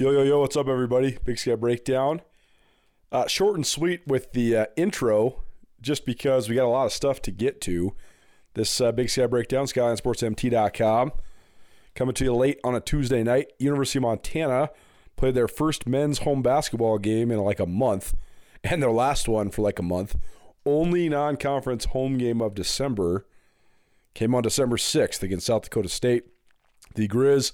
Yo, yo, yo, what's up, everybody? Big Sky Breakdown. Uh, short and sweet with the uh, intro, just because we got a lot of stuff to get to. This uh, Big Sky Breakdown, SkylineSportsMT.com, coming to you late on a Tuesday night. University of Montana played their first men's home basketball game in like a month, and their last one for like a month. Only non conference home game of December came on December 6th against South Dakota State. The Grizz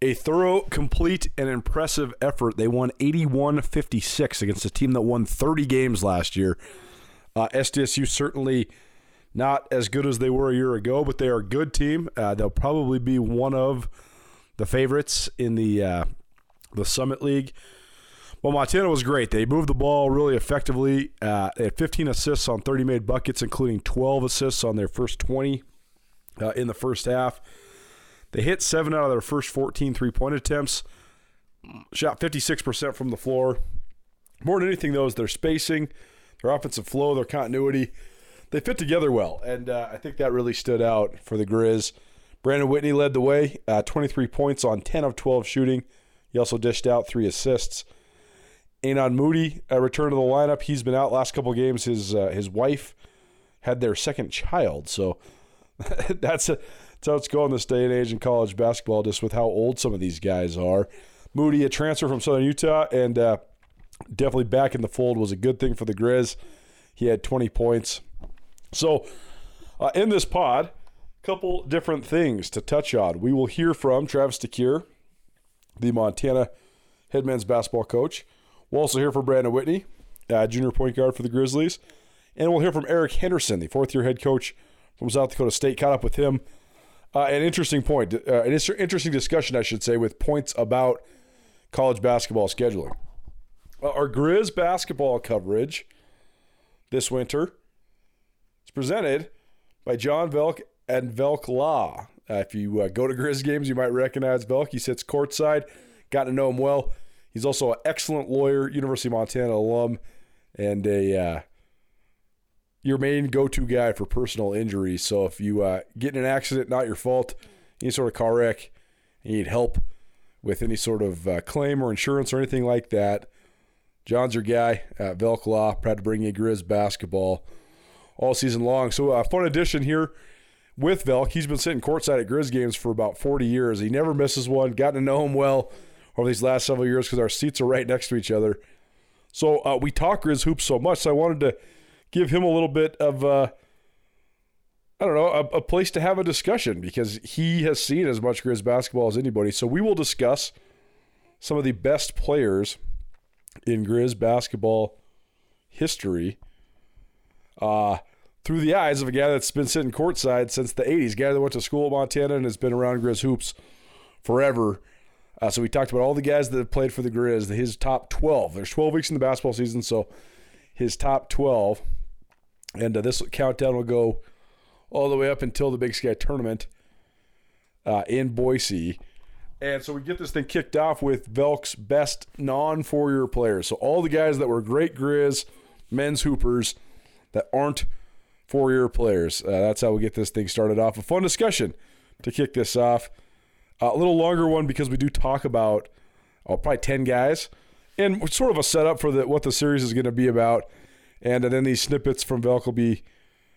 a thorough, complete, and impressive effort. They won 81 56 against a team that won 30 games last year. Uh, SDSU certainly not as good as they were a year ago, but they are a good team. Uh, they'll probably be one of the favorites in the uh, the Summit League. Well, Montana was great. They moved the ball really effectively. Uh, they had 15 assists on 30 made buckets, including 12 assists on their first 20 uh, in the first half. They hit seven out of their first 14 three point attempts, shot 56% from the floor. More than anything, though, is their spacing, their offensive flow, their continuity. They fit together well, and uh, I think that really stood out for the Grizz. Brandon Whitney led the way, uh, 23 points on 10 of 12 shooting. He also dished out three assists. Aanen Moody uh, returned to the lineup. He's been out last couple games. His uh, his wife had their second child, so that's a that's how it's going this day and age in college basketball, just with how old some of these guys are. Moody, a transfer from Southern Utah, and uh, definitely back in the fold was a good thing for the Grizz. He had 20 points. So, uh, in this pod, a couple different things to touch on. We will hear from Travis DeCuire, the Montana head men's basketball coach. We'll also hear from Brandon Whitney, uh, junior point guard for the Grizzlies. And we'll hear from Eric Henderson, the fourth year head coach from South Dakota State. Caught up with him uh, an interesting point, uh, an interesting discussion, I should say, with points about college basketball scheduling. Uh, our Grizz basketball coverage this winter is presented by John Velk and Velk Law. Uh, if you uh, go to Grizz games, you might recognize Velk. He sits courtside. Got to know him well. He's also an excellent lawyer, University of Montana alum, and a uh, your main go-to guy for personal injuries. So if you uh, get in an accident, not your fault, any sort of car wreck, you need help with any sort of uh, claim or insurance or anything like that, John's your guy at Velk Law. Proud to bring you Grizz basketball all season long. So a uh, fun addition here with Velk. He's been sitting courtside at Grizz games for about 40 years. He never misses one. Gotten to know him well over these last several years because our seats are right next to each other. So uh, we talk Grizz hoops so much. So I wanted to give him a little bit of uh, I don't know, a, a, place to have a discussion because he has seen as much Grizz basketball as anybody. So we will discuss some of the best players in Grizz basketball history uh, through the eyes of a guy that's been sitting courtside since the 80s, a guy that went to school in Montana and has been around Grizz hoops forever. Uh, so we talked about all the guys that have played for the Grizz, his top 12. There's 12 weeks in the basketball season, so his top 12 – and uh, this countdown will go all the way up until the Big Sky tournament uh, in Boise. And so we get this thing kicked off with Velk's best non four year players. So all the guys that were great Grizz, men's hoopers that aren't four year players. Uh, that's how we get this thing started off. A fun discussion to kick this off. Uh, a little longer one because we do talk about oh, probably 10 guys and sort of a setup for the, what the series is going to be about. And then these snippets from Velk will be,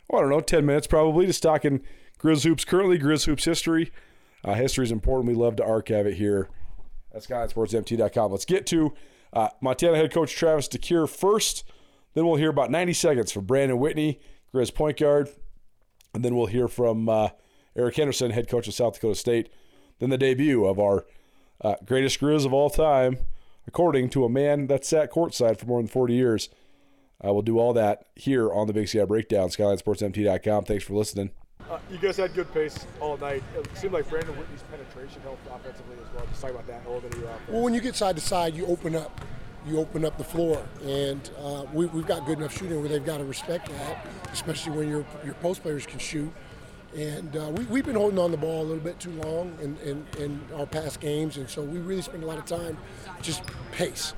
oh, I don't know, 10 minutes probably, just talking Grizz Hoops, currently Grizz Hoops history. Uh, history is important. We love to archive it here at SkylineSportsMT.com. Let's get to uh, Montana head coach Travis DeCuire first. Then we'll hear about 90 seconds from Brandon Whitney, Grizz point guard. And then we'll hear from uh, Eric Henderson, head coach of South Dakota State. Then the debut of our uh, greatest Grizz of all time, according to a man that sat courtside for more than 40 years. Uh, we'll do all that here on the Big Sky Breakdown, SkylineSportsMT.com. Thanks for listening. Uh, you guys had good pace all night. It seemed like Brandon Whitney's penetration helped offensively as well. Just talk about that a little bit of your offense. Well, when you get side to side, you open up. You open up the floor, and uh, we, have got good enough shooting where they've got to respect that, especially when your your post players can shoot. And uh, we, we've been holding on the ball a little bit too long in, in, in our past games, and so we really spend a lot of time just pace.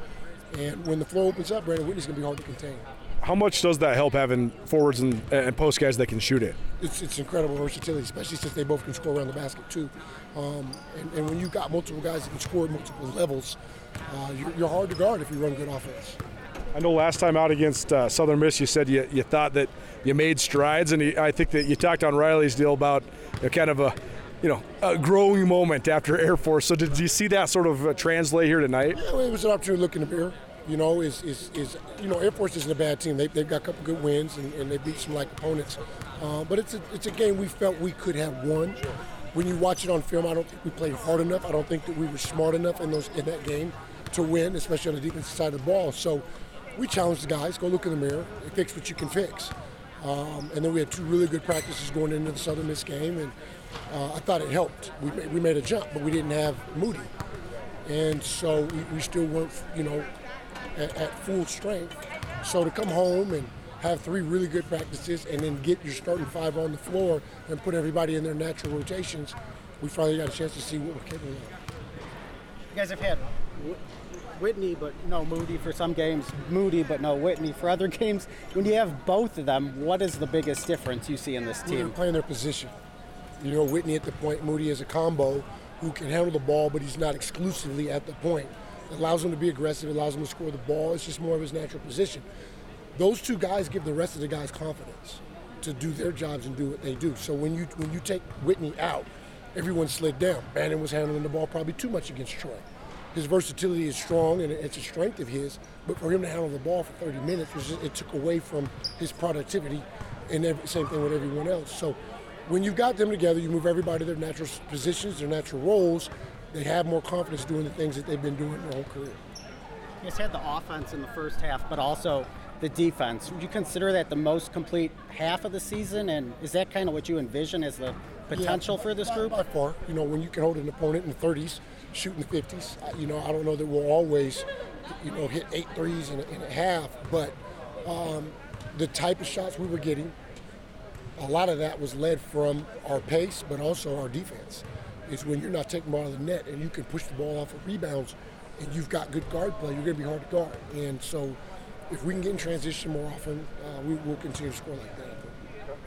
And when the flow opens up, Brandon Whitney's going to be hard to contain. How much does that help having forwards and, and post guys that can shoot it? It's, it's incredible versatility, especially since they both can score around the basket too. Um, and, and, when you've got multiple guys that can score at multiple levels, uh, you're, you're, hard to guard if you run good offense. I know last time out against uh, Southern Miss, you said you, you thought that you made strides, and I think that you talked on Riley's deal about you know, kind of a you know, a growing moment after Air Force. So did you see that sort of uh, translate here tonight? Yeah, it was an opportunity to look in the mirror. You know, is, is, is you know, Air Force isn't a bad team. They, they've got a couple good wins and, and they beat some like opponents. Uh, but it's a, it's a game we felt we could have won. When you watch it on film, I don't think we played hard enough. I don't think that we were smart enough in those in that game to win, especially on the defensive side of the ball. So we challenged the guys, go look in the mirror, fix what you can fix. Um, and then we had two really good practices going into the Southern Miss game, and uh, I thought it helped. We, we made a jump, but we didn't have Moody, and so we, we still weren't, you know, at, at, full strength. So to come home and have three really good practices, and then get your starting five on the floor and put everybody in their natural rotations, we finally got a chance to see what we're capable of. You guys have had Whitney, but no Moody for some games, Moody, but no Whitney for other games. When you have both of them, what is the biggest difference you see in this team? They're playing their position. You know, Whitney at the point, Moody is a combo who can handle the ball, but he's not exclusively at the point. It allows him to be aggressive, it allows him to score the ball. It's just more of his natural position. Those two guys give the rest of the guys confidence to do their jobs and do what they do. So when you when you take Whitney out, everyone slid down. Bannan was handling the ball probably too much against Troy his versatility is strong and it's a strength of his. But for him to handle the ball for 30 minutes, just, it took away from his productivity. And every, same thing with everyone else. So when you've got them together, you move everybody to their natural positions, their natural roles. They have more confidence doing the things that they've been doing their whole career. You just had the offense in the first half, but also the defense. Would you consider that the most complete half of the season? And is that kind of what you envision as the potential yeah, for this group? By far. You know, when you can hold an opponent in the 30s, shooting the 50s, you know, I don't know that we'll always, you know, hit eight threes in a, in a half, but um, the type of shots we were getting, a lot of that was led from our pace, but also our defense. Is when you're not taking the ball out of the net and you can push the ball off of rebounds and you've got good guard play, you're going to be hard to guard. And so if we can get in transition more often, uh, we will continue to score like that.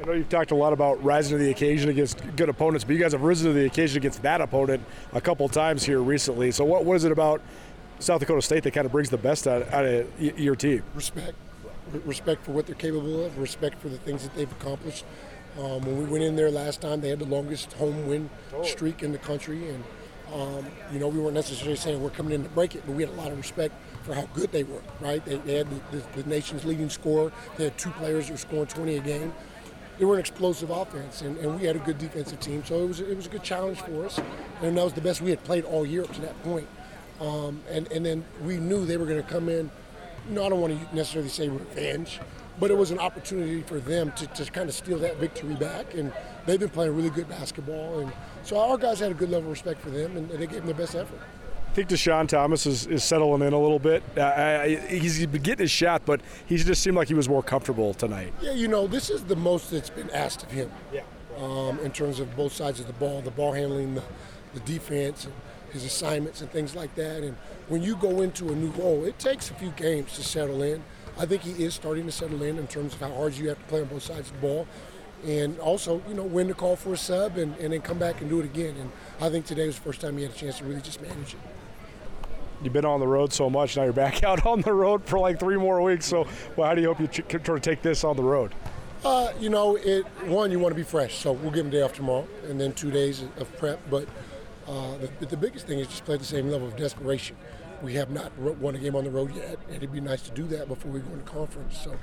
I know you've talked a lot about rising to the occasion against good opponents, but you guys have risen to the occasion against that opponent a couple times here recently. So, what, what is it about South Dakota State that kind of brings the best out, out of your team? Respect. Respect for what they're capable of, respect for the things that they've accomplished. Um, when we went in there last time, they had the longest home win streak in the country, and um, you know we weren't necessarily saying we're coming in to break it, but we had a lot of respect for how good they were. Right? They, they had the, the, the, nation's leading scorer. They had two players that were scoring 20 a game they were an explosive offense, and, and we had a good defensive team. So it was it was a good challenge for us, and that was the best we had played all year up to that point. Um, and and then we knew they were going to come in. Know, I don't want to necessarily say revenge, but it was an opportunity for them to, to kind of steal that victory back. And they've been playing really good basketball, and so our guys had a good level of respect for them, and they gave them their best effort I think Dischon Thomas is, is settling in a little bit. Uh, he's been getting his shot, but he just seemed like he was more comfortable tonight. Yeah, you know, this is the most that's been asked of him. Yeah. Um, in terms of both sides of the ball, the ball handling, the, the defense, his assignments and things like that. And when you go into a new role, it takes a few games to settle in. I think he is starting to settle in in terms of how hard you have to play on both sides of the ball. And also, you know, when to call for a sub and, and then come back and do it again. And I think today was the first time he had a chance to really just manage it you've been on the road so much. Now you're back out on the road for like three more weeks. So, well, how do you hope you try to take this on the road? Uh, you know, it one you want to be fresh, so we'll give them a day off tomorrow, and then two days of prep. But uh, the, the, biggest thing is just play the same level of desperation. We have not won a game on the road yet, and it'd be nice to do that before we go into conference. So.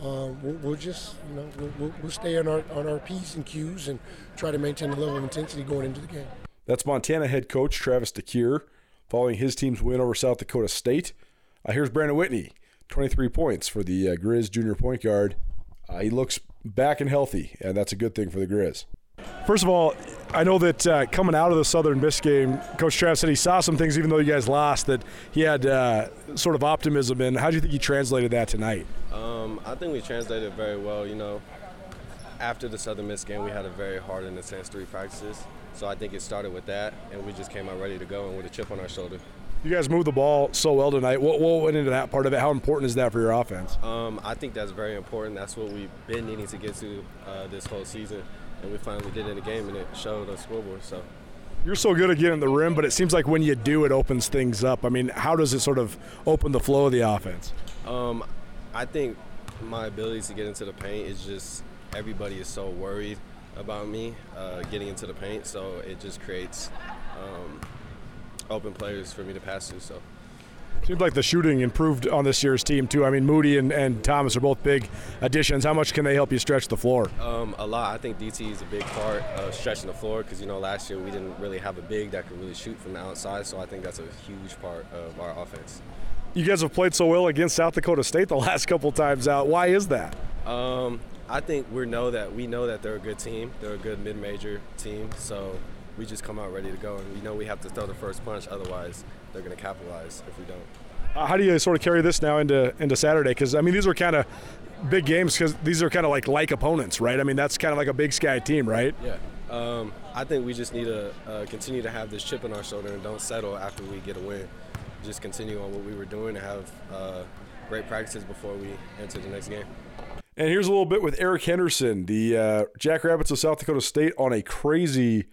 Uh, we'll, we'll, just, you know, we'll, we'll stay on our on our p's and q's and try to maintain the level of intensity going into the game. That's Montana head coach Travis DeCuire following his team's win over South Dakota State. Uh, here's Brandon Whitney, 23 points for the uh, Grizz junior point guard. Uh, he looks back and healthy, and that's a good thing for the Grizz. First of all, I know that uh, coming out of the Southern Miss game, Coach Travis said he saw some things, even though you guys lost, that he had uh, sort of optimism in. How do you think he translated that tonight? Um, I think we translated very well. You know, after the Southern Miss game, we had a very hard and intense three practices. So I think it started with that, and we just came out ready to go and with a chip on our shoulder. You guys moved the ball so well tonight. What, what went into that part of it? How important is that for your offense? Um, I think that's very important. That's what we've been needing to get to uh, this whole season, and we finally did it in the game, and it showed on scoreboard. So. You're so good at getting the rim, but it seems like when you do, it opens things up. I mean, how does it sort of open the flow of the offense? Um, I think my ability to get into the paint is just everybody is so worried about me uh, getting into the paint, so it just creates um, open players for me to pass to. So. Seems like the shooting improved on this year's team too. I mean, Moody and, and Thomas are both big additions. How much can they help you stretch the floor? Um, a lot. I think DT is a big part of stretching the floor because you know last year we didn't really have a big that could really shoot from the outside. So I think that's a huge part of our offense. You guys have played so well against South Dakota State the last couple times out. Why is that? Um, I think we know that we know that they're a good team. They're a good mid-major team. So we just come out ready to go, and we know we have to throw the first punch. Otherwise, they're going to capitalize if we don't. Uh, how do you sort of carry this now into into Saturday? Because I mean, these are kind of big games because these are kind of like like opponents, right? I mean, that's kind of like a Big Sky team, right? Yeah. Um, I think we just need to uh, continue to have this chip on our shoulder and don't settle after we get a win. Just continue on what we were doing and have uh, great practices before we enter the next game. And here's a little bit with Eric Henderson, the uh, Jackrabbits of South Dakota State, on a crazy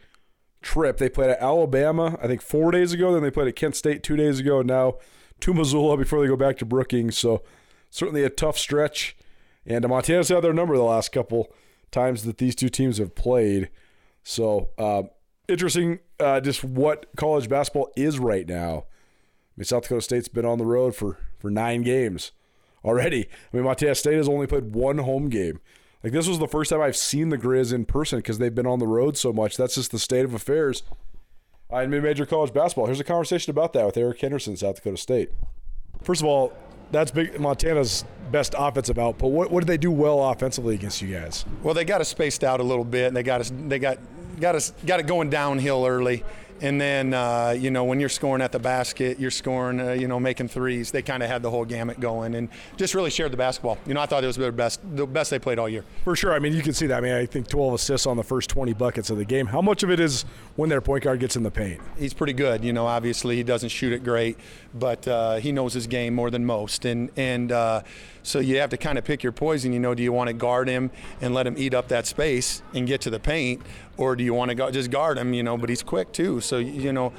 trip. They played at Alabama, I think, four days ago. Then they played at Kent State two days ago. And now to Missoula before they go back to Brookings. So certainly a tough stretch. And Montana's had their number the last couple times that these two teams have played. So uh, interesting, uh, just what college basketball is right now. I mean, South Dakota State's been on the road for for nine games already. I mean, Montana State has only played one home game. Like this was the first time I've seen the Grizz in person because they've been on the road so much. That's just the state of affairs uh, in mid-major college basketball. Here's a conversation about that with Eric Henderson, South Dakota State. First of all, that's big Montana's best offensive output. What, what did they do well offensively against you guys? Well, they got us spaced out a little bit, and they got us they got got us got it going downhill early. And then, uh, you know, when you're scoring at the basket, you're scoring, uh, you know, making threes. They kind of had the whole gamut going and just really shared the basketball. You know, I thought it was their best, the best they played all year. For sure. I mean, you can see that. I mean, I think 12 assists on the first 20 buckets of the game. How much of it is when their point guard gets in the paint? He's pretty good. You know, obviously he doesn't shoot it great, but uh, he knows his game more than most. And and uh, so you have to kind of pick your poison. You know, do you want to guard him and let him eat up that space and get to the paint, or do you want to go, just guard him? You know, but he's quick too. So you know,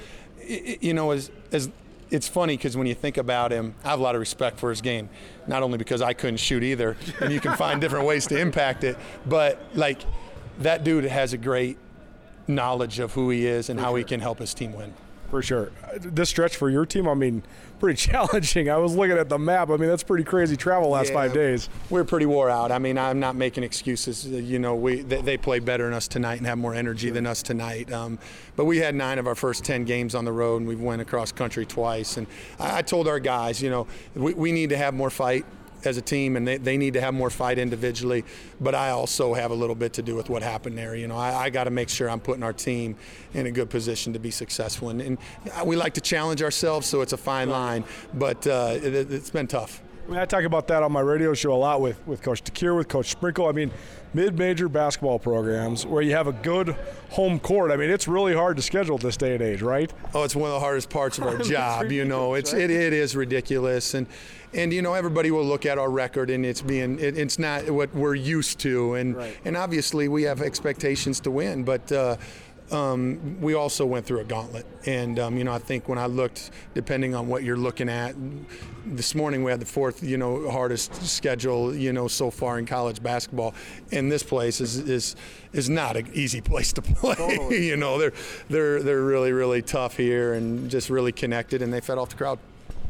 you know as as it's funny because when you think about him, I have a lot of respect for his game. Not only because I couldn't shoot either, and you can find different ways to impact it, but like that dude has a great knowledge of who he is and how he can help his team win. For sure. This stretch for your team, I mean, pretty challenging. I was looking at the map. I mean, that's pretty crazy travel last Yeah, five days. We're pretty wore out. I mean, I'm not making excuses. You know, we they, they play better than us tonight and have more energy than us tonight. Um, but we had nine of our first ten games on the road, and we've went across country twice. And I, I told our guys, you know, we, we need to have more fight as a team, and they, they need to have more fight individually. But I also have a little bit to do with what happened there. You know, I, I got to make sure I'm putting our team in a good position to be successful. And, and we like to challenge ourselves, so it's a fine line. But uh, it, it's been tough. I mean, I talk about that on my radio show a lot with, with Coach DeCuire, with Coach Sprinkle. I mean, mid-major basketball programs where you have a good home court. I mean, it's really hard to schedule this day and age, right? Oh, it's one of the hardest parts of our job. You know, it's it, it is ridiculous, and and you know everybody will look at our record and it's being it, it's not what we're used to, and and obviously we have expectations to win, but. Uh, um, we also went through a gauntlet, and um, you know I think when I looked, depending on what you're looking at, this morning we had the fourth you know hardest schedule you know so far in college basketball, and this place is is is not an easy place to play. you know they're they're they're really really tough here and just really connected, and they fed off the crowd.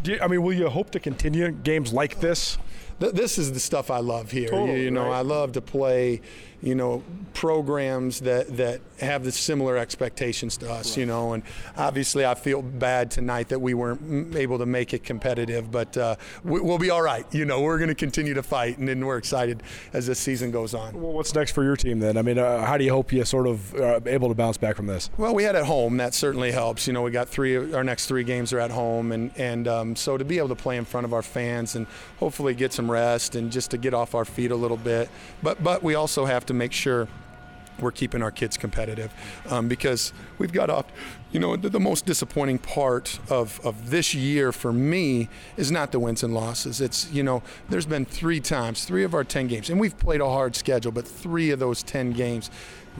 You, I mean, will you hope to continue games like this? Th- this is the stuff I love here. Totally, you, you know, right. I love to play, you know, programs that that have the similar expectations to us. You know, and obviously I feel bad tonight that we weren't able to make it competitive, but uh, we, we'll be all right. You know, we're going to continue to fight, and then we're excited as this season goes on. Well, what's next for your team then? I mean, uh, how do you hope you sort of uh, able to bounce back from this? Well, we had at home. That certainly helps. You know, we got three. Our next three games are at home, and and um, so to be able to play in front of our fans and hopefully get some rest and just to get off our feet a little bit. But but we also have to make sure we're keeping our kids competitive um, because we've got off you know, the, the, most disappointing part of, of this year for me is not the wins and losses. It's, you know, there's been three times, three of our 10 games, and we've played a hard schedule, but three of those 10 games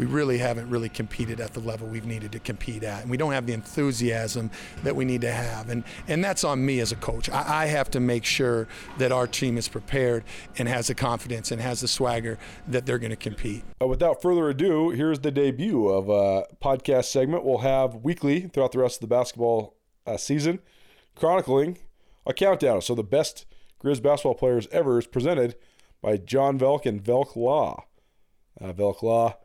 we really haven't really competed at the level we've needed to compete at. And we don't have the enthusiasm that we need to have. And, and that's on me as a coach. I, I have to make sure that our team is prepared and has the confidence and has the swagger that they're going to compete. Uh, without further ado, here's the debut of a podcast segment we'll have weekly throughout the rest of the basketball uh, season, chronicling a countdown. So the best Grizz basketball players ever is presented by John Velk and Velk Law. Uh, Velk Law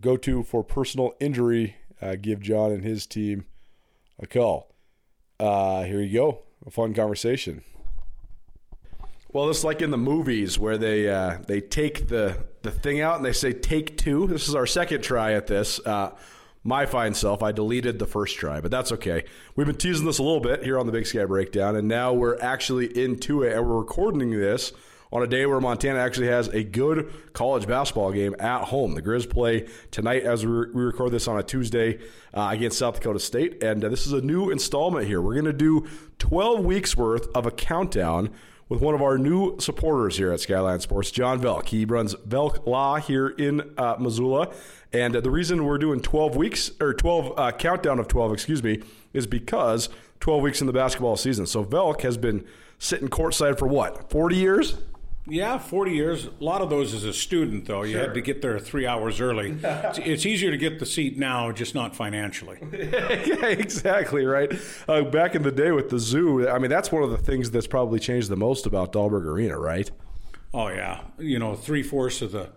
go to for personal injury, uh, give John and his team a call. Uh, here you go. A fun conversation. Well, it's like in the movies where they uh, they take the the thing out and they say take two. This is our second try at this. Uh, my fine self, I deleted the first try, but that's okay. We've been teasing this a little bit here on the Big Sky Breakdown, and now we're actually into it, and we're recording this on a day where Montana actually has a good college basketball game at home. The Grizz play tonight as we, record this on a Tuesday uh, against South Dakota State. And uh, this is a new installment here. We're going to do 12 weeks worth of a countdown with one of our new supporters here at Skyline Sports, John Velk. He runs Velk Law here in uh, Missoula. And the reason we're doing 12 weeks, or 12 uh, countdown of 12, excuse me, is because 12 weeks in the basketball season. So Velk has been sitting courtside for what, 40 years? Yeah, 40 years. A lot of those as a student, though. You sure. had to get there three hours early. it's, it's, easier to get the seat now, just not financially. yeah, exactly, right? Uh, back in the day with the zoo, I mean, that's one of the things that's probably changed the most about Dahlberg Arena, right? Oh, yeah. You know, three fourths of the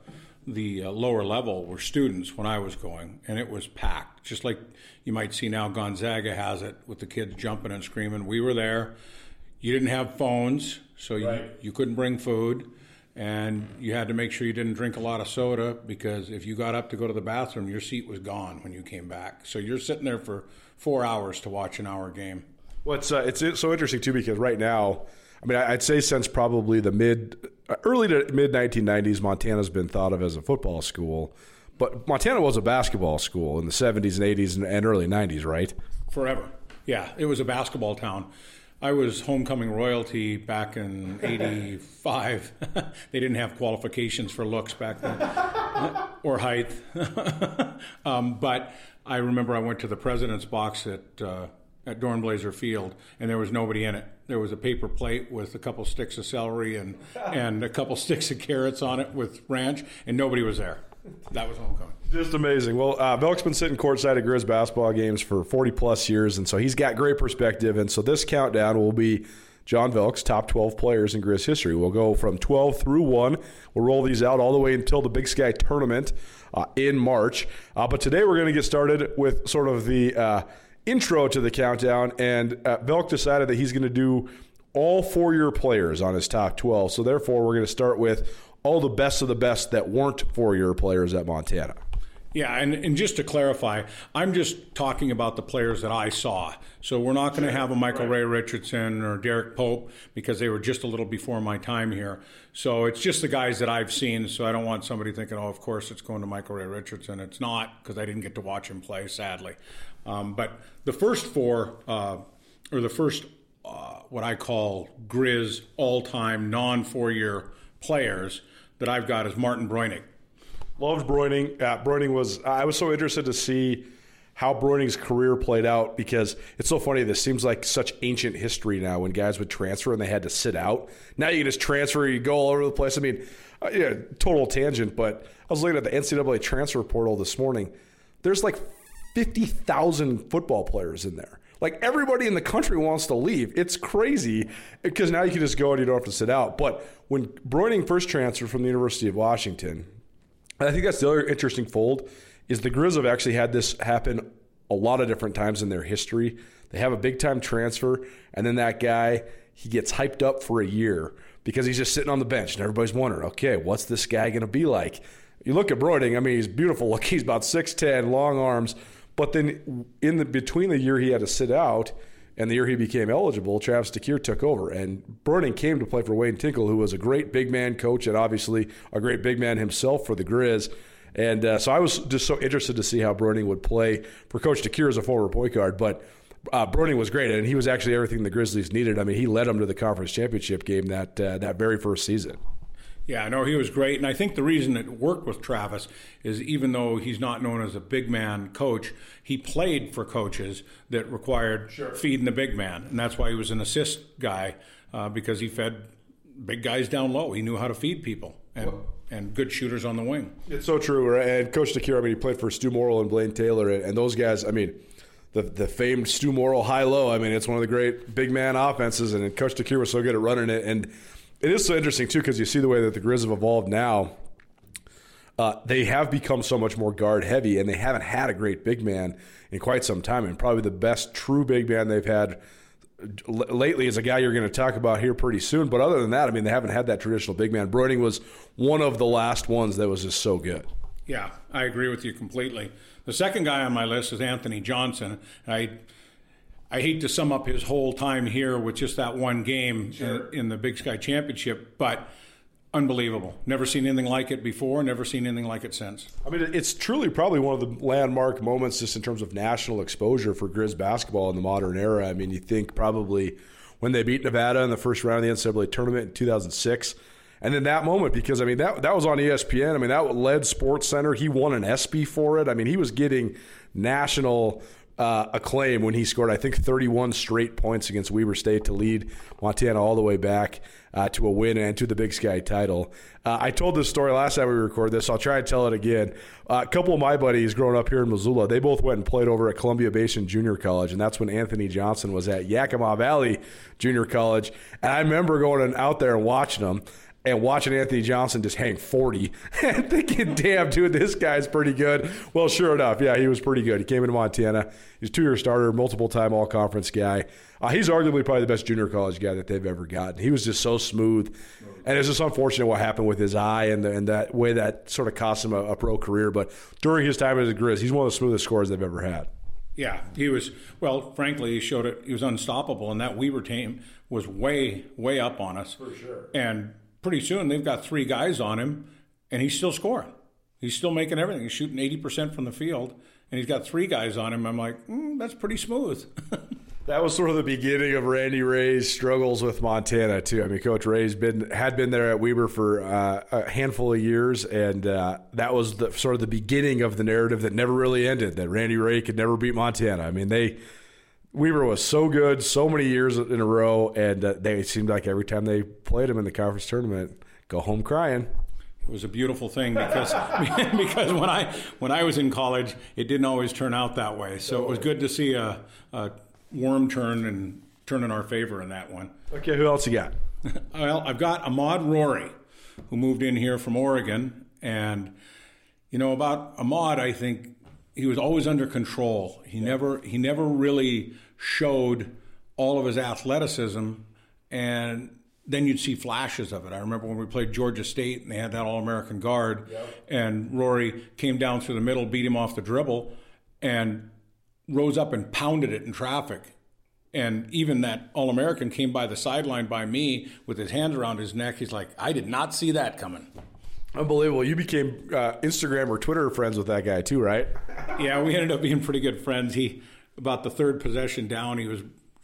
the uh, lower level were students when I was going, and it was packed, just like you might see now Gonzaga has it with the kids jumping and screaming. We were there. You didn't have phones so right. you, you couldn't bring food and you had to make sure you didn't drink a lot of soda because if you got up to go to the bathroom, your seat was gone when you came back. So you're sitting there for four hours to watch an hour game. Well, it's, uh, it's so interesting too because right now, I mean, I'd say since probably the mid, uh, early to mid 1990s, Montana's been thought of as a football school, but Montana was a basketball school in the 70s and 80s and, and early 90s, right? Forever, yeah. It was a basketball town. I was homecoming royalty back in '85. they didn't have qualifications for looks back then, or height. um, but I remember I went to the president's box at uh, at Dornblaser Field, and there was nobody in it. There was a paper plate with a couple sticks of celery and and a couple sticks of carrots on it with ranch, and nobody was there. That was homecoming. Just amazing. Well, uh, Velk's been sitting courtside at Grizz basketball games for 40 plus years, and so he's got great perspective. And so this countdown will be John Velk's top 12 players in Grizz history. We'll go from 12 through 1. We'll roll these out all the way until the Big Sky tournament uh, in March. Uh, but today we're going to get started with sort of the uh, intro to the countdown. And uh, Velk decided that he's going to do all four year players on his top 12. So therefore, we're going to start with all the best of the best that weren't four year players at Montana. Yeah, and, and just to clarify, I'm just talking about the players that I saw. So we're not going to have a Michael Ray Richardson or Derek Pope because they were just a little before my time here. So it's just the guys that I've seen. So I don't want somebody thinking, oh, of course it's going to Michael Ray Richardson. It's not because I didn't get to watch him play, sadly. Um, but the first four, uh, or the first, uh, what I call Grizz all time non four year players that I've got is Martin Breunig. Loved Breunig. Uh, Breunig was. I was so interested to see how Breunig's career played out because it's so funny. This seems like such ancient history now when guys would transfer and they had to sit out. Now you can just transfer, you go all over the place. I mean, uh, yeah, total tangent, but I was looking at the NCAA transfer portal this morning. There's like 50,000 football players in there. Like everybody in the country wants to leave. It's crazy because now you can just go and you don't have to sit out. But when Breunig first transferred from the University of Washington, I think that's the other interesting fold is the Grizz have actually had this happen a lot of different times in their history. They have a big time transfer, and then that guy he gets hyped up for a year because he's just sitting on the bench, and everybody's wondering, okay, what's this guy going to be like? You look at Breunig, I mean, he's beautiful. Look, he's about six ten, long arms, but then in the between the year he had to sit out and the year he became eligible, Travis DeCuire took over. And Breunig came to play for Wayne Tinkle, who was a great big man coach and obviously a great big man himself for the Grizz. And uh, so I was just so interested to see how Breunig would play for Coach DeCuire as a former point guard. But uh, Breunig was great, and he was actually everything the Grizzlies needed. I mean, he led them to the conference championship game that uh, that very first season. Yeah, I know he was great, and I think the reason it worked with Travis is even though he's not known as a big man coach, he played for coaches that required sure. feeding the big man, and that's why he was an assist guy uh, because he fed big guys down low. He knew how to feed people and well, and good shooters on the wing. It's so true. Right? And Coach DeCuire, I mean, he played for Stu Morrill and Blaine Taylor, and, and those guys. I mean the, the famed Stu Morrill high low. I mean, it's one of the great big man offenses, and Coach DeCuire was so good at running it. And it is so interesting too because you see the way that the Grizz have evolved now. Uh, they have become so much more guard heavy, and they haven't had a great big man in quite some time. And probably the best true big man they've had l- lately is a guy you're going to talk about here pretty soon. But other than that, I mean, they haven't had that traditional big man. Breunig was one of the last ones that was just so good. Yeah, I agree with you completely. The second guy on my list is Anthony Johnson. I I hate to sum up his whole time here with just that one game uh, sure. in, in, the Big Sky Championship, but unbelievable. Never seen anything like it before, never seen anything like it since. I mean, it's truly probably one of the landmark moments just in terms of national exposure for Grizz basketball in the modern era. I mean, you think probably when they beat Nevada in the first round of the NCAA tournament in 2006. And then that moment, because I mean that that was on ESPN. I mean that led Sports Center. He won an ESPY for it. I mean he was getting national uh, acclaim when he scored, I think, 31 straight points against Weber State to lead Montana all the way back uh, to a win and to the Big Sky title. Uh, I told this story last time we recorded this. I'll try to tell it again. Uh, a couple of my buddies growing up here in Missoula, they both went and played over at Columbia Basin Junior College, and that's when Anthony Johnson was at Yakima Valley Junior College. And I remember going out there and watching them and watching Anthony Johnson just hang 40 and thinking, damn, dude, this guy's pretty good. Well, sure enough, yeah, he was pretty good. He came into Montana. He's a two year starter, multiple time all conference guy. Uh, he's arguably probably the best junior college guy that they've ever gotten. He was just so smooth. And it's just unfortunate what happened with his eye and, the, and that way that sort of cost him a, a pro career. But during his time as a Grizz, he's one of the smoothest scorers they've ever had. Yeah, he was. Well, frankly, he showed it. He was unstoppable, and that Weber team was way, way up on us. For sure. And pretty soon they've got three guys on him, and he's still scoring. He's still making everything. He's shooting 80% from the field, and he's got three guys on him. I'm like, mm, that's pretty smooth. that was sort of the beginning of Randy Rahe's struggles with Montana too. I mean, Coach Rahe's been had been there at Weber for uh, a handful of years, and uh, that was the, sort of the beginning of the narrative that never really ended. That Randy Rahe could never beat Montana. I mean, they Weber was so good so many years in a row, and uh, they seemed like every time they played him in the conference tournament, go home crying. It was a beautiful thing because because when I when I was in college, it didn't always turn out that way. So it was good to see a, a worm turn and turn in our favor in that one. Okay, who else you got? well, I've got Ahmaad Rorie, who moved in here from Oregon, and you know about Ahmaad, I think he was always under control. He yeah. never he never really showed all of his athleticism, and then you'd see flashes of it. I remember when we played Georgia State and they had that All American guard, yep. and Rorie came down through the middle, beat him off the dribble, and rose up and pounded it in traffic. And even that All American came by the sideline by me with his hands around his neck. He's like, I did not see that coming. Unbelievable. You became uh, Instagram or Twitter friends with that guy too, right? yeah, we ended up being pretty good friends. He about the third possession down, he was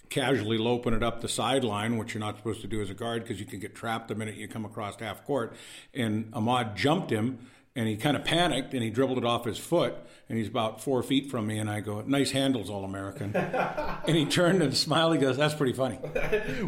casually loping it up the sideline, which you're not supposed to do as a guard because you can get trapped the minute you come across half court. And Ahmaad jumped him, and he kind of panicked, and he dribbled it off his foot, and he's about four feet from me, and I go, "Nice handles, All American." and he turned and smiled. He goes, "That's pretty funny."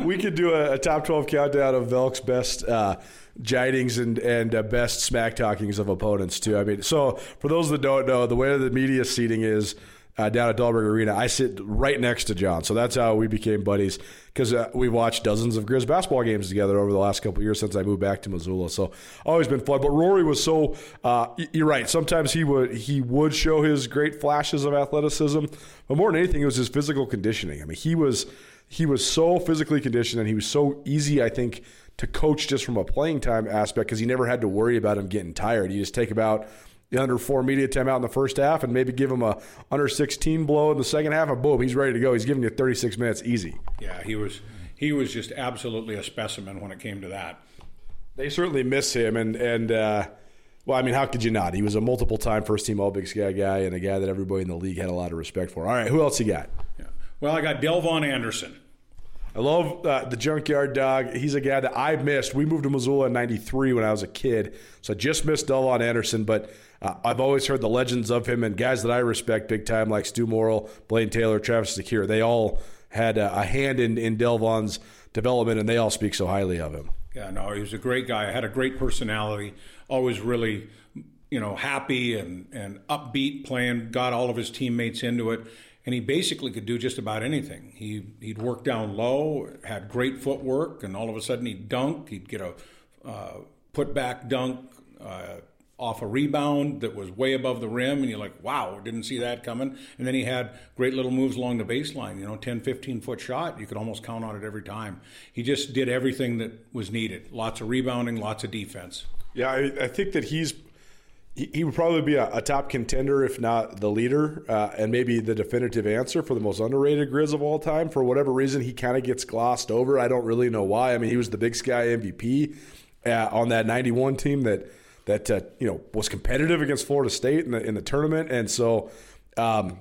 we could do a, a, top twelve countdown of Velk's best. Uh, jidings and and uh, best smack talkings of opponents too. I mean, so for those that don't know, the way the media seating is uh, down at Dahlberg Arena. I sit right next to John, so that's how we became buddies because uh, we watched dozens of Grizz basketball games together over the last couple years since I moved back to Missoula. So always been fun. But Rorie was so uh, you're right. Sometimes he would he would show his great flashes of athleticism, but more than anything, it was his physical conditioning. I mean, he was he was so physically conditioned and he was so easy. I think to coach just from a playing time aspect because he never had to worry about him getting tired. You just take about under four media time out in the first half and maybe give him a under 16 blow in the second half and boom he's ready to go he's giving you 36 minutes easy yeah he was he was just absolutely a specimen when it came to that they certainly miss him and and uh, Well, I mean, how could you not? He was a multiple time first team All Big Sky guy and a guy that everybody in the league had a lot of respect for. All right, who else you got? Yeah. Well, I got Delvon Anderson. I love uh, the junkyard dog. He's a guy that I missed. We moved to Missoula in '93 when I was a kid, so I just missed Delvon Anderson. But uh, I've always heard the legends of him and guys that I respect big time, like Stu Morrill, Blaine Taylor, Travis DeCuire. They all had a, a hand in, in Delvon's development, and they all speak so highly of him. Yeah, no, he was a great guy. Had a great personality. Always really, you know, happy and and upbeat. Playing, got all of his teammates into it and he basically could do just about anything. He he'd work down low, had great footwork, and all of a sudden he'd dunk. He'd get a uh, put back dunk uh, off a rebound that was way above the rim, and you're like, wow, didn't see that coming. And then he had great little moves along the baseline. You know, 10, 15 foot shot, you could almost count on it every time. He just did everything that was needed. Lots of rebounding, lots of defense. Yeah, I, I think that he's he, would probably be a, a, top contender, if not the leader, uh, and maybe the definitive answer for the most underrated Grizz of all time. For whatever reason, he kind of gets glossed over. I don't really know why. I mean, he was the Big Sky MVP uh, on that '91 team that that uh, you know was competitive against Florida State in the in the tournament, and so. Um,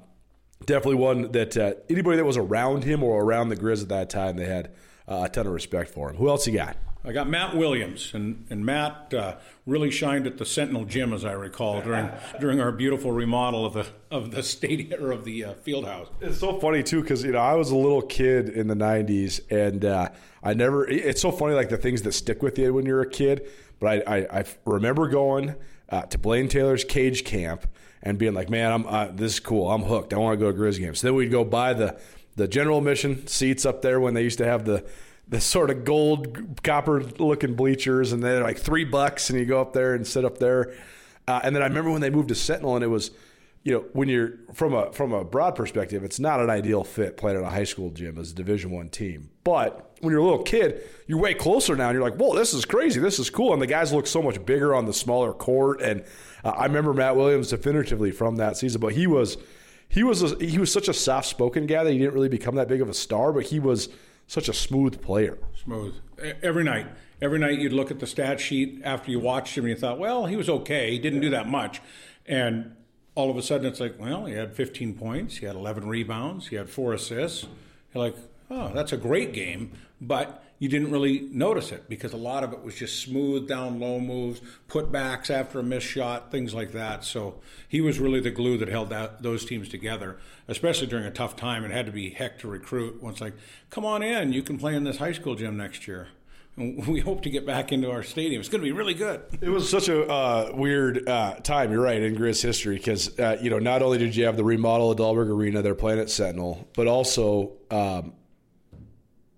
definitely one that uh, anybody that was around him or around the Grizz at that time, they had uh, a ton of respect for him. Who else you got? I got Matt Williams, and and Matt uh, really shined at the Sentinel Gym, as I recall, during during our beautiful remodel of the of the stadium or of the uh, field house. It's so funny too, because you know I was a little kid in the '90s, and uh, I never. It's so funny, like the things that stick with you when you're a kid. But I I, I remember going uh, to Blaine Taylor's cage camp and being like, man, I'm uh, this is cool. I'm hooked. I want to go to Grizz games. So then we'd go buy the the general admission seats up there when they used to have the the sort of gold copper looking bleachers, and they're like three bucks, and you go up there and sit up there. Uh, and then I remember when they moved to Sentinel, and it was, you know, when you're from a from a broad perspective, it's not an ideal fit playing at a high school gym as a Division One team. But when you're a little kid, you're way closer now, and you're like, whoa, this is crazy, this is cool, and the guys look so much bigger on the smaller court. And uh, I remember Matt Williams definitively from that season, but he was he was a, he was such a soft spoken guy that he didn't really become that big of a star, but he was such a smooth player. Smooth. Every night. Every night you'd look at the stat sheet after you watched him and you thought, well, he was okay. He didn't do that much. And all of a sudden it's like, well, he had 15 points, he had 11 rebounds, he had four assists. You're like, oh, that's a great game. But you didn't really notice it because a lot of it was just smooth down low moves, putbacks after a missed shot, things like that. So he was really the glue that held that, those teams together, especially during a tough time. It had to be heck to recruit. Once like, come on in, you can play in this high school gym next year. We hope to get back into our stadium. It's going to be really good. It was such a uh, weird uh, time. You're right in Grizz history because uh, you know not only did you have the remodel of Dahlberg Arena, they're playing at Sentinel, but also um,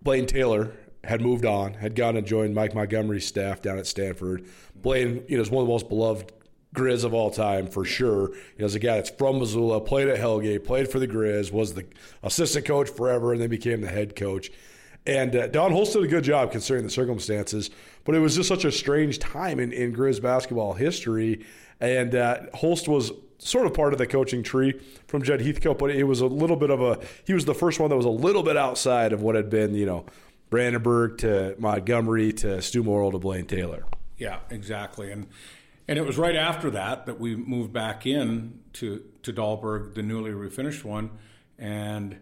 Blaine Taylor had moved on, had gone and joined Mike Montgomery's staff down at Stanford. Blaine, you know, is one of the most beloved Grizz of all time for sure. You know, as a guy that's from Missoula, played at Hellgate, played for the Grizz, was the assistant coach forever, and then became the head coach. And uh, Don Holst did a good job considering the circumstances, but it was just such a strange time in, in Grizz basketball history. And uh, Holst was sort of part of the coaching tree from Jud Heathcote, but it was a little bit of a, he was the first one that was a little bit outside of what had been, you know, Brandenburg to Montgomery to Stu Morrill to Blaine Taylor. Yeah, exactly. And and it was right after that that we moved back in to to Dahlberg, the newly refinished one, and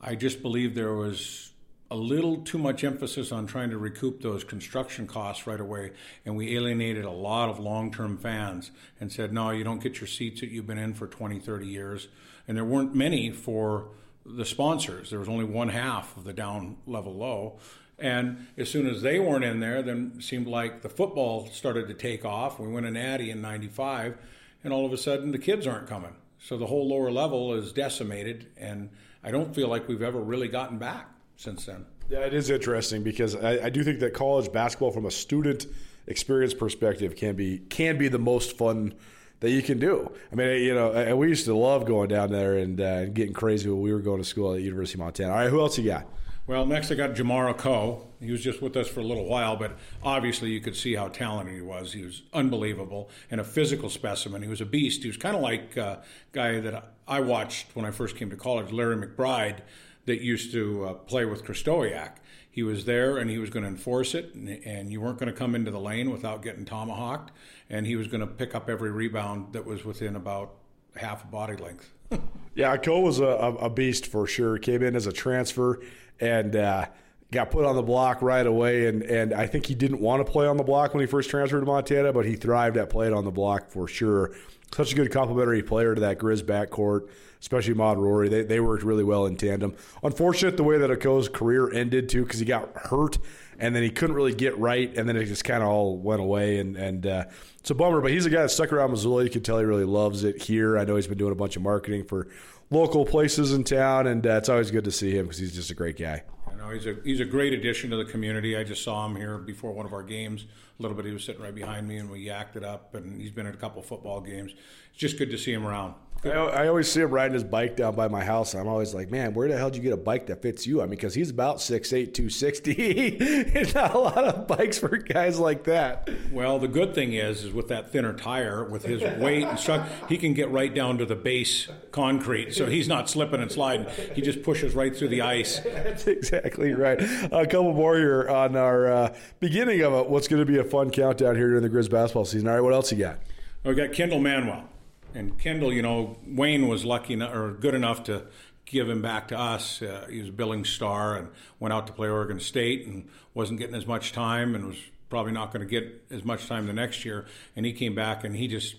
I just believe there was a little too much emphasis on trying to recoup those construction costs right away, and we alienated a lot of long-term fans and said, "No, you don't get your seats that you've been in for 20, 30 years." And there weren't many for the sponsors. There was only one half of the down level low. And as soon as they weren't in there, then it seemed like the football started to take off. We went a natty in 95, and all of a sudden the kids aren't coming. So the whole lower level is decimated, and I don't feel like we've ever really gotten back since then. Yeah, it is interesting because I, I do think that college basketball, from a student experience perspective, can be can be the most fun that you can do. I mean, you know, and we used to love going down there and uh, getting crazy when we were going to school at University of Montana. All right, who else you got? Well, next I got Jamar Akoh. He was just with us for a little while, but obviously you could see how talented he was. He was unbelievable and a physical specimen. He was a beast. He was kind of like a guy that I watched when I first came to college, Larry McBride, that used to uh, play with Krystkowiak. he was there and he was going to enforce it, and, and you weren't going to come into the lane without getting tomahawked, and he was going to pick up every rebound that was within about half a body length. yeah, Akoh was a, a, beast for sure. Came in as a transfer and uh, got put on the block right away. And, and I think he didn't want to play on the block when he first transferred to Montana, but he thrived at playing on the block for sure. Such a good complementary player to that Grizz backcourt especially Maud Rorie. They, they worked really well in tandem. Unfortunate the way that Akoh's career ended too, because he got hurt and then he couldn't really get right, and then it just kind of all went away. And, and uh, it's a bummer, but he's a guy that stuck around Missoula. You can tell he really loves it here. I know he's been doing a bunch of marketing for local places in town, and uh, it's always good to see him because he's just a great guy. I know he's a he's a great addition to the community. I just saw him here before one of our games. A little bit, he was sitting right behind me, and we yacked it up. And he's been at a couple football games. It's just good to see him around. I, I, always see him riding his bike down by my house. and I'm always like, man, where the hell did you get a bike that fits you? I mean, because he's about 6'8", 260. There's not a lot of bikes for guys like that. Well, the good thing is, is with that thinner tire, with his weight and stuff, he can get right down to the base concrete, so he's not slipping and sliding. He just pushes right through the ice. That's exactly right. A couple more here on our uh, beginning of a, what's going to be a fun countdown here during the Griz basketball season. All right, what else you got? We got Kendal Manuel and Kendal, you know, Wayne was lucky enough, or good enough to give him back to us. Uh, he was a billing star and went out to play Oregon State and wasn't getting as much time and was probably not going to get as much time the next year. And he came back and he just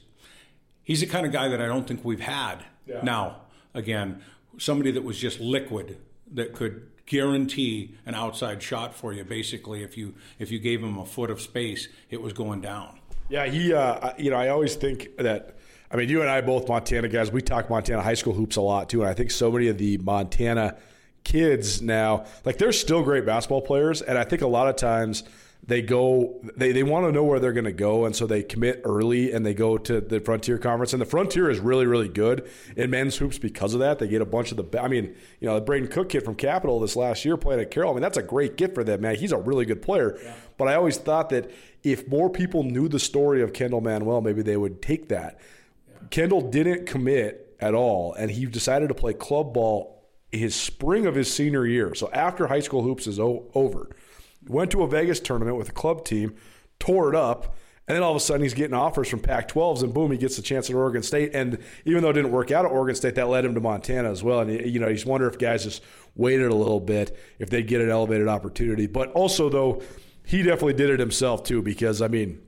he's the kind of guy that I don't think we've had yeah. now. Again, somebody that was just liquid that could guarantee an outside shot for you. Basically, if you if you gave him a foot of space, it was going down. Yeah, he. Uh, you know, I always think that I mean, you and I both Montana guys. We talk Montana high school hoops a lot too, and I think so many of the Montana kids now, like they're still great basketball players, and I think a lot of times they go they, they want to know where they're going to go and so they commit early and they go to the frontier conference and the frontier is really really good in men's hoops because of that they get a bunch of the i mean you know the braden cook kid from capital this last year playing at carroll i mean that's a great gift for them man he's a really good player yeah. but i always thought that if more people knew the story of kendal manuel maybe they would take that Kendal didn't commit at all, and he decided to play club ball his spring of his senior year. So after high school hoops is o- over, went to a Vegas tournament with a club team, tore it up, and then all of a sudden he's getting offers from Pac-12s, and boom, he gets a chance at Oregon State. And even though it didn't work out at Oregon State, that led him to Montana as well. And you know, he's wonder if guys just waited a little bit if they'd get an elevated opportunity. But also though, he definitely did it himself too, because I mean,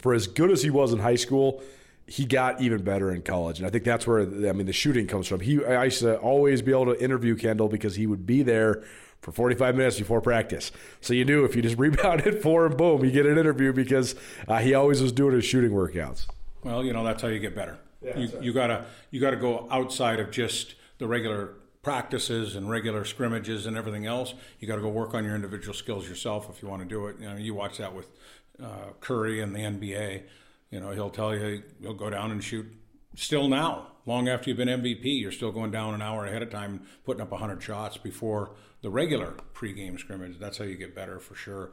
for as good as he was in high school he got even better in college, and I think that's where I mean the shooting comes from. He I used to always be able to interview Kendal because he would be there for 45 minutes before practice. So you knew if you just rebounded for him, boom, you get an interview because uh, he always was doing his shooting workouts. Well, you know that's how you get better. Yeah, you, you gotta you gotta go outside of just the regular practices and regular scrimmages and everything else. You got to go work on your individual skills yourself if you want to do it. You know, you watch that with uh, Curry and the NBA. You know, he'll tell you he'll go down and shoot. Still now, long after you've been MVP, you're still going down an hour ahead of time, putting up 100 shots before the regular pregame scrimmage. That's how you get better for sure.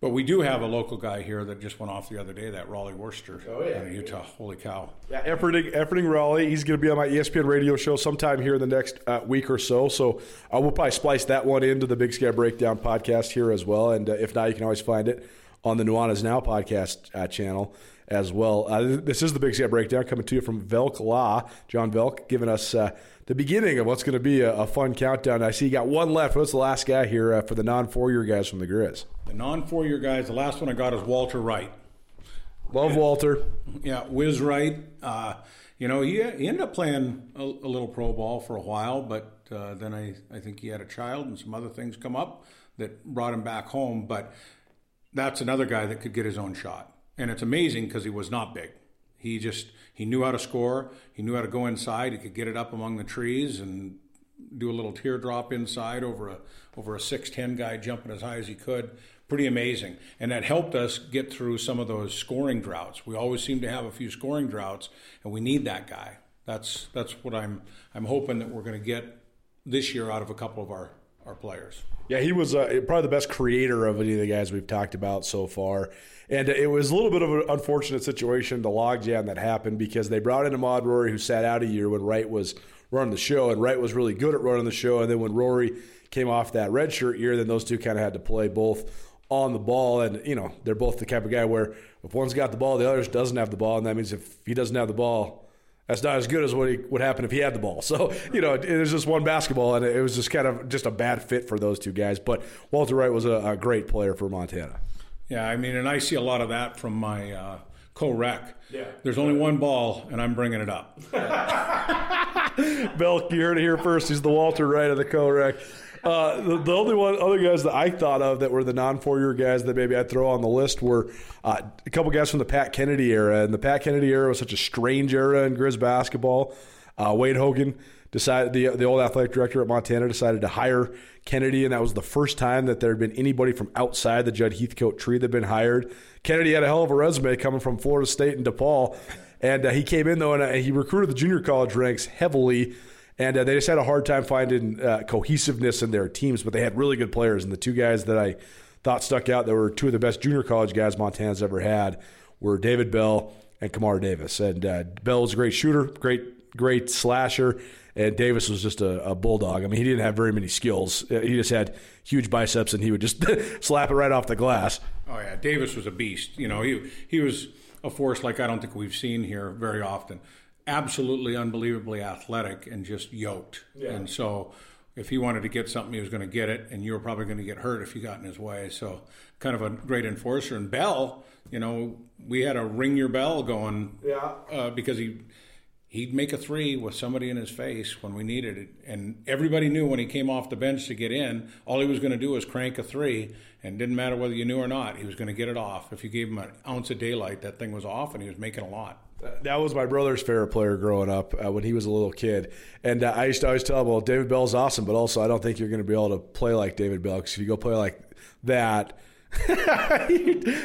But we do have a local guy here that just went off the other day, that Rollie Worster oh, yeah. in Utah. Holy cow. Yeah, efforting, efforting Rollie. He's going to be on my ESPN radio show sometime here in the next uh, week or so. So I uh, will probably splice that one into the Big Sky Breakdown podcast here as well. And uh, if not, you can always find it on the Nuanez Now podcast uh, channel as well. Uh, this is the Big Sky Breakdown coming to you from Velk Law. John Velk giving us uh, the beginning of what's going to be a, a, fun countdown. I see you got one left. What's the last guy here uh, for the non four year guys from the Griz? The non four year guys, the last one I got is Walter Wright. Love Walter. Yeah, Whiz Wright. Uh, you know, he, he ended up playing a, a little pro ball for a while, but uh, then I, I think he had a child and some other things come up that brought him back home. But that's another guy that could get his own shot and it's amazing because he was not big. He just he knew how to score. He knew how to go inside. He could get it up among the trees and do a little teardrop inside over a over a six ten guy jumping as high as he could. Pretty amazing, and that helped us get through some of those scoring droughts. We always seem to have a few scoring droughts, and we need that guy. That's that's what I'm I'm hoping that we're going to get this year out of a couple of our our players. Yeah, he was uh, probably the best creator of any of the guys we've talked about so far. And it was a little bit of an unfortunate situation, the logjam that happened, because they brought in Ahmaad Rorie, who sat out a year when Wright was running the show, and Wright was really good at running the show. And then when Rorie came off that red shirt year, then those two kind of had to play both on the ball. And, you know, they're both the type of guy where if one's got the ball, the other doesn't have the ball. And that means if he doesn't have the ball, that's not as good as what he, would happen if he had the ball. So, you know, it was just one basketball, and it was just kind of just a bad fit for those two guys. But Walter Wright was a, a great player for Montana. Yeah, I mean, and I see a lot of that from my uh, co-rec. Yeah. There's only one ball, and I'm bringing it up. Velk, you heard it here first. He's the Walter Wright of the co-rec. Uh, the, the, only one other guys that I thought of that were the non four year guys that maybe I'd throw on the list were uh, a couple guys from the Pat Kennedy era, and the Pat Kennedy era was such a strange era in Griz basketball. Uh, Wayne Hogan decided the the old athletic director at Montana decided to hire Kennedy, and that was the first time that there had been anybody from outside the Jud Heathcote tree that had been hired. Kennedy had a hell of a resume coming from Florida State and DePaul, and uh, he came in though and uh, he recruited the junior college ranks heavily and uh, they just had a hard time finding uh, cohesiveness in their teams. But they had really good players, and the two guys that I thought stuck out that were two of the best junior college guys Montana's ever had were David Bell and Kamar Davis. And uh, Bell was a great shooter, great great slasher, and Davis was just a, a, bulldog. I mean, he didn't have very many skills. Uh, he just had huge biceps, and he would just slap it right off the glass. Oh yeah, Davis was a beast. You know, he he was a force like I don't think we've seen here very often absolutely unbelievably athletic and just yoked. Yeah. And so if he wanted to get something, he was going to get it, and you were probably going to get hurt if you got in his way. So kind of a great enforcer. And Bell, you know, we had a ring your bell going, yeah, uh, because he he'd make a three with somebody in his face when we needed it, and everybody knew when he came off the bench to get in, all he was going to do was crank a three, and didn't matter whether you knew or not, he was going to get it off. If you gave him an ounce of daylight, that thing was off, and he was making a lot. That was my brother's favorite player growing up uh, when he was a little kid. And uh, I used to always tell him, well, David Bell's awesome, but also I don't think you're going to be able to play like David Bell because if you go play like that,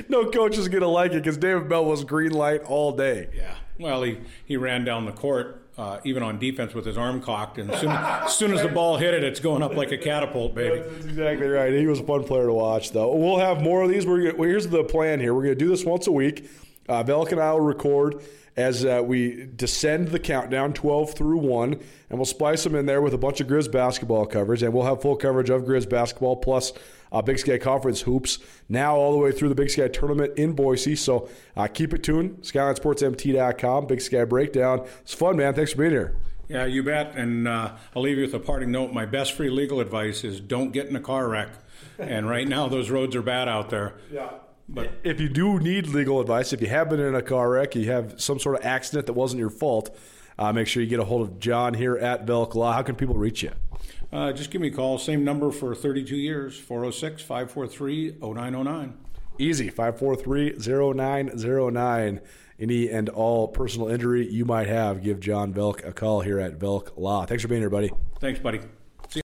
no coach is going to like it because David Bell was green light all day. Yeah. Well, he, he ran down the court, uh, even on defense, with his arm cocked. And as soon, as soon as the ball hit it, it's going up like a catapult, baby. That's exactly right. He was a fun player to watch, though. We'll have more of these. We're gonna, well, here's the plan here. We're going to do this once a week. Uh, Velk and I will record as uh, we descend the countdown 12 through 1, and we'll splice them in there with a bunch of Griz basketball coverage, and we'll have full coverage of Griz basketball plus uh, Big Sky Conference hoops now all the way through the Big Sky tournament in Boise. So uh, keep it tuned. SkylineSportsMT.com, Big Sky Breakdown. It's fun, man. Thanks for being here. Yeah, you bet. And uh, I'll leave you with a parting note. My best free legal advice is don't get in a car wreck. and right now, those roads are bad out there. Yeah. But if you do need legal advice, if you have been in a car wreck, you have some sort of accident that wasn't your fault, uh, make sure you get a hold of John here at Velk Law. How can people reach you? Uh, just give me a call. Same number for 32 years 406 543 0909. Easy 543 0909. Any and all personal injury you might have, give John Velk a call here at Velk Law. Thanks for being here, buddy. Thanks, buddy.